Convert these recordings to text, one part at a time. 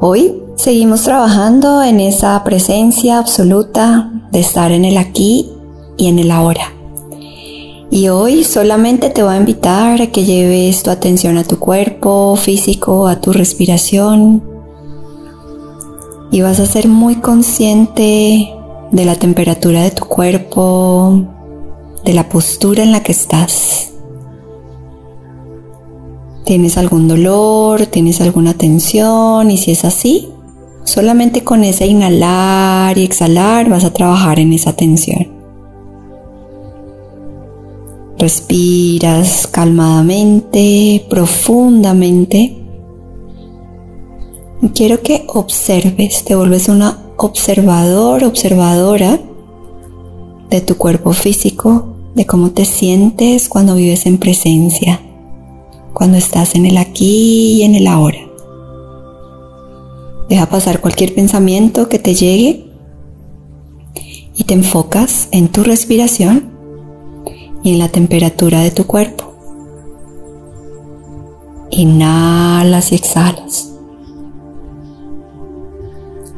Hoy seguimos trabajando en esa presencia absoluta de estar en el aquí y en el ahora. Y hoy solamente te voy a invitar a que lleves tu atención a tu cuerpo físico, a tu respiración. Y vas a ser muy consciente de la temperatura de tu cuerpo, de la postura en la que estás. ¿Tienes algún dolor? ¿Tienes alguna tensión? Y si es así, solamente con ese inhalar y exhalar vas a trabajar en esa tensión. Respiras calmadamente, profundamente. Quiero que observes, te vuelves una observador, observadora de tu cuerpo físico, de cómo te sientes cuando vives en presencia cuando estás en el aquí y en el ahora. Deja pasar cualquier pensamiento que te llegue y te enfocas en tu respiración y en la temperatura de tu cuerpo. Inhalas y exhalas.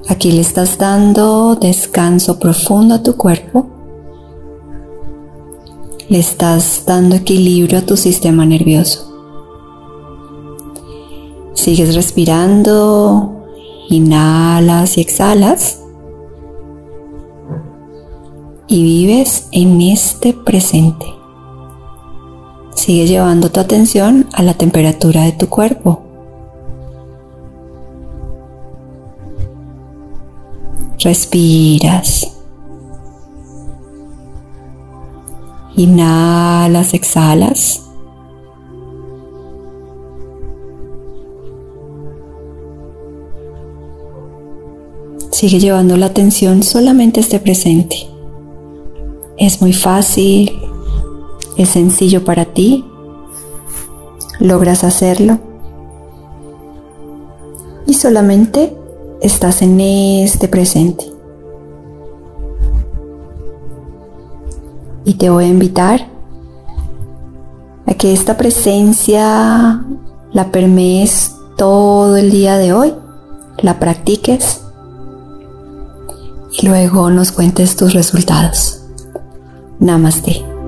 Aquí le estás dando descanso profundo a tu cuerpo. Le estás dando equilibrio a tu sistema nervioso. Sigues respirando, inhalas y exhalas y vives en este presente. Sigue llevando tu atención a la temperatura de tu cuerpo. Respiras. Inhalas, exhalas. Sigue llevando la atención solamente este presente. Es muy fácil, es sencillo para ti, logras hacerlo y solamente estás en este presente. Y te voy a invitar a que esta presencia la permees todo el día de hoy, la practiques luego nos cuentes tus resultados. Namaste.